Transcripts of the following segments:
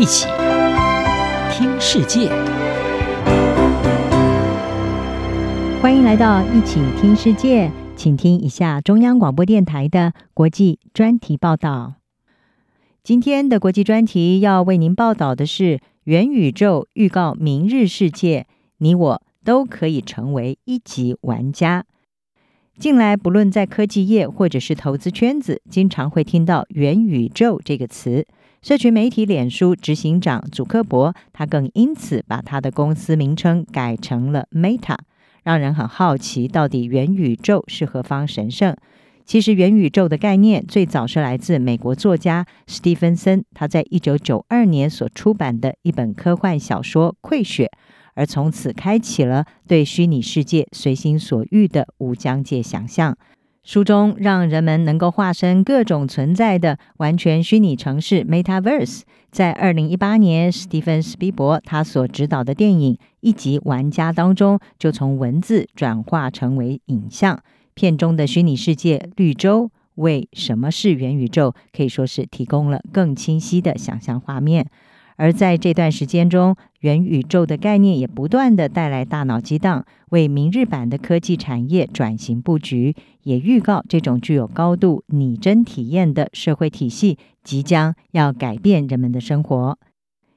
一起听世界，欢迎来到一起听世界，请听一下中央广播电台的国际专题报道。今天的国际专题要为您报道的是元宇宙预告明日世界，你我都可以成为一级玩家。近来，不论在科技业或者是投资圈子，经常会听到“元宇宙”这个词。社群媒体脸书执行长祖克伯，他更因此把他的公司名称改成了 Meta，让人很好奇，到底元宇宙是何方神圣？其实，元宇宙的概念最早是来自美国作家史蒂芬森，他在一九九二年所出版的一本科幻小说《溃雪》。而从此开启了对虚拟世界随心所欲的无疆界想象。书中让人们能够化身各种存在的完全虚拟城市 Metaverse，在二零一八年，史蒂芬·史匹柏他所执导的电影《一级玩家》当中，就从文字转化成为影像。片中的虚拟世界绿洲为什么是元宇宙，可以说是提供了更清晰的想象画面。而在这段时间中，元宇宙的概念也不断的带来大脑激荡，为明日版的科技产业转型布局，也预告这种具有高度拟真体验的社会体系即将要改变人们的生活。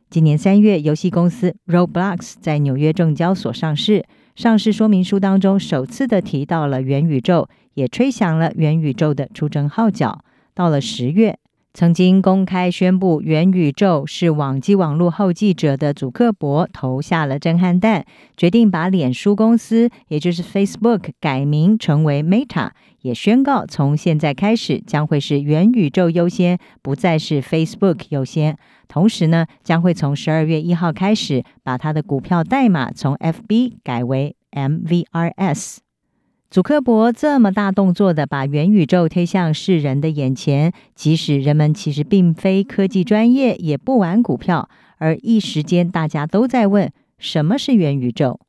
今年三月，游戏公司 Roblox 在纽约证交所上市，上市说明书当中首次的提到了元宇宙，也吹响了元宇宙的出征号角。到了十月。曾经公开宣布元宇宙是网际网络后继者的祖克伯投下了震撼弹，决定把脸书公司，也就是 Facebook 改名成为 Meta，也宣告从现在开始将会是元宇宙优先，不再是 Facebook 优先。同时呢，将会从十二月一号开始，把它的股票代码从 FB 改为 MVRS。祖克伯这么大动作的把元宇宙推向世人的眼前，即使人们其实并非科技专业，也不玩股票，而一时间大家都在问什么是元宇宙。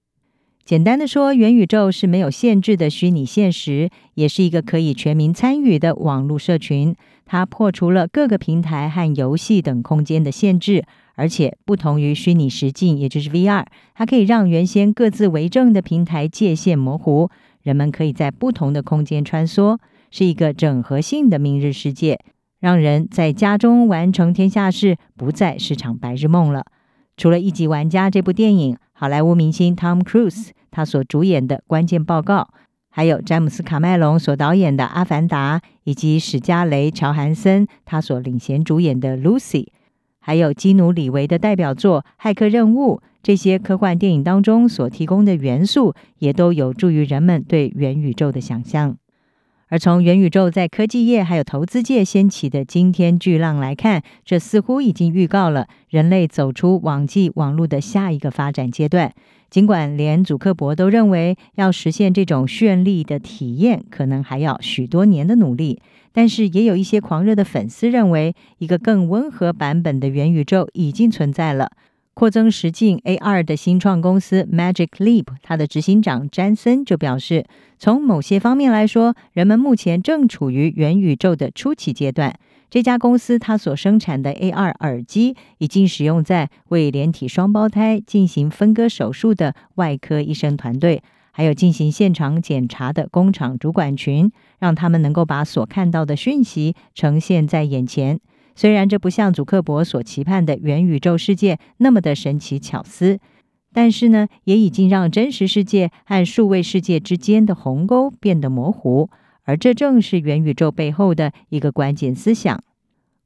简单的说，元宇宙是没有限制的虚拟现实，也是一个可以全民参与的网络社群。它破除了各个平台和游戏等空间的限制，而且不同于虚拟实境，也就是 VR，它可以让原先各自为政的平台界限模糊。人们可以在不同的空间穿梭，是一个整合性的明日世界，让人在家中完成天下事，不再是场白日梦了。除了《一级玩家》这部电影，好莱坞明星 Tom Cruise 他所主演的《关键报告》，还有詹姆斯·卡麦隆所导演的《阿凡达》，以及史嘉蕾·乔韩森他所领衔主演的《Lucy》，还有基努·里维的代表作《骇客任务》。这些科幻电影当中所提供的元素，也都有助于人们对元宇宙的想象。而从元宇宙在科技业还有投资界掀起的惊天巨浪来看，这似乎已经预告了人类走出网际网络的下一个发展阶段。尽管连祖克伯都认为要实现这种绚丽的体验，可能还要许多年的努力，但是也有一些狂热的粉丝认为，一个更温和版本的元宇宙已经存在了。扩增实境 AR 的新创公司 Magic Leap，它的执行长詹森就表示，从某些方面来说，人们目前正处于元宇宙的初期阶段。这家公司它所生产的 AR 耳机已经使用在为连体双胞胎进行分割手术的外科医生团队，还有进行现场检查的工厂主管群，让他们能够把所看到的讯息呈现在眼前。虽然这不像祖克伯所期盼的元宇宙世界那么的神奇巧思，但是呢，也已经让真实世界和数位世界之间的鸿沟变得模糊，而这正是元宇宙背后的一个关键思想。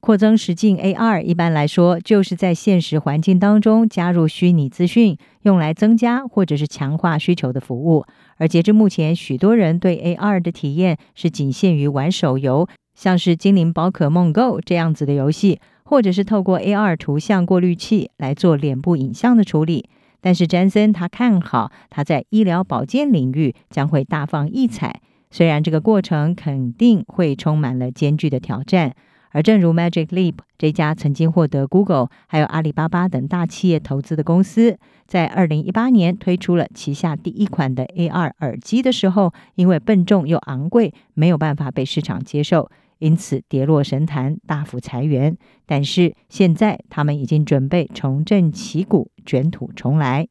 扩增实境 AR 一般来说就是在现实环境当中加入虚拟资讯，用来增加或者是强化需求的服务。而截至目前，许多人对 AR 的体验是仅限于玩手游。像是精灵宝可梦 Go 这样子的游戏，或者是透过 AR 图像过滤器来做脸部影像的处理。但是詹森他看好，他在医疗保健领域将会大放异彩。虽然这个过程肯定会充满了艰巨的挑战。而正如 Magic Leap 这家曾经获得 Google 还有阿里巴巴等大企业投资的公司，在二零一八年推出了旗下第一款的 AR 耳机的时候，因为笨重又昂贵，没有办法被市场接受。因此跌落神坛，大幅裁员。但是现在他们已经准备重振旗鼓，卷土重来。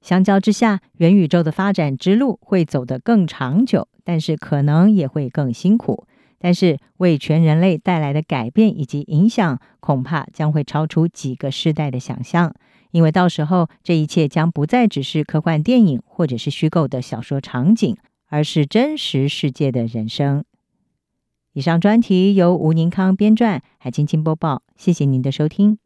相较之下，元宇宙的发展之路会走得更长久，但是可能也会更辛苦。但是为全人类带来的改变以及影响，恐怕将会超出几个世代的想象。因为到时候，这一切将不再只是科幻电影或者是虚构的小说场景，而是真实世界的人生。以上专题由吴宁康编撰，海清清播报。谢谢您的收听。